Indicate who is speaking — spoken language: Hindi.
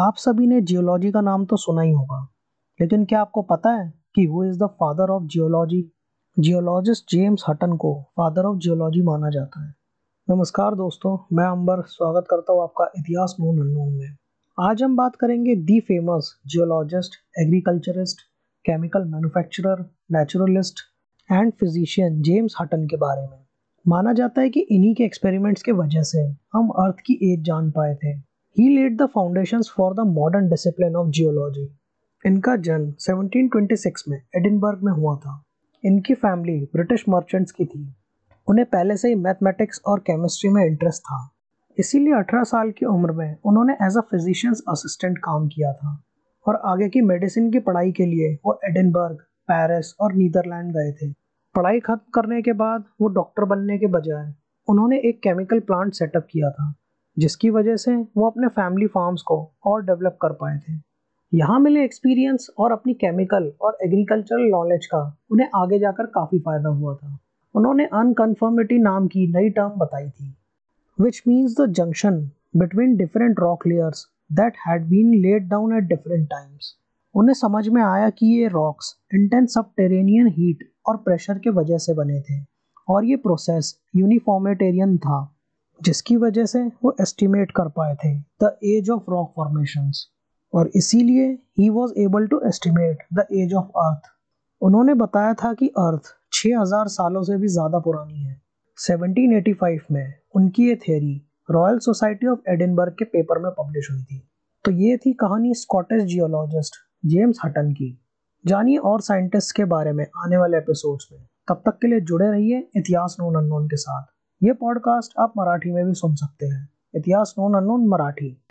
Speaker 1: आप सभी ने जियोलॉजी का नाम तो सुना ही होगा, लेकिन क्या आपको पता है कि who is the father of geology geologist James Hutton को फादर ऑफ़ जियोलॉजी माना जाता है। नमस्कार दोस्तों, मैं अंबर स्वागत करता हूँ आपका इतिहास नोन अननोन में। आज हम बात करेंगे the famous geologist agriculturist chemical manufacturer naturalist and physician James Hutton के बारे में। माना जाता है कि इन्हीं के एक्सपेरिमेंट्स के वजह से हम अर्थ की एज जान पाए थे। He laid the foundations for the modern discipline of geology इनका जन्म 1726 में एडिनबर्ग में हुआ था। इनकी फैमिली ब्रिटिश मर्चेंट्स की थी। उन्हें पहले से ही मैथमेटिक्स और केमिस्ट्री में इंटरेस्ट था। इसीलिए 18 साल की उम्र में उन्होंने एज अ फिजिशियंस असिस्टेंट काम किया था। और आगे की मेडिसिन की पढ़ाई के लिए वो एडिनबर्ग पेरिस और नीदरलैंड गए थे। पढ़ाई खत्म करने के बाद वो डॉक्टर बनने के बजाय उन्होंने एक केमिकल प्लांट सेटअप किया था। जिसकी वजह से वो अपने फैमिली फार्म्स को और डेवलप कर पाए थे। यहाँ मिले एक्सपीरियंस और अपनी केमिकल और एग्रीकल्चरल नॉलेज का उन्हें आगे जाकर काफ़ी फ़ायदा हुआ था। उन्होंने अनकन्फर्मिटी नाम की नई टर्म बताई थी which means the junction between different rock layers that had been laid down at different times उन्हें समझ में आया कि ये रॉक्स इंटेंस सब टेरेनियन हीट और प्रेशर के वजह से बने थे, और ये प्रोसेस यूनिफॉर्मेटेरियन था। जिसकी वजह से वो एस्टिमेट कर पाए थे the age of rock formations और इसीलिए he was able to estimate the age of earth उन्होंने बताया था कि अर्थ 6000 सालों से भी ज़्यादा पुरानी है। 1785 में उनकी ये theory Royal Society of Edinburgh के पेपर में पब्लिश हुई थी। तो ये थी कहानी स्कॉटिश जियोलॉजिस्ट जेम्स हटन की। जानिए और साइंटिस्ट के बारे में आने वाले एपिसोड्स में। तब तक के लिए जुड़े रहिए इतिहास नोन के साथ। ये पॉडकास्ट आप मराठी में भी सुन सकते हैं। इतिहास नोन अनोन मराठी।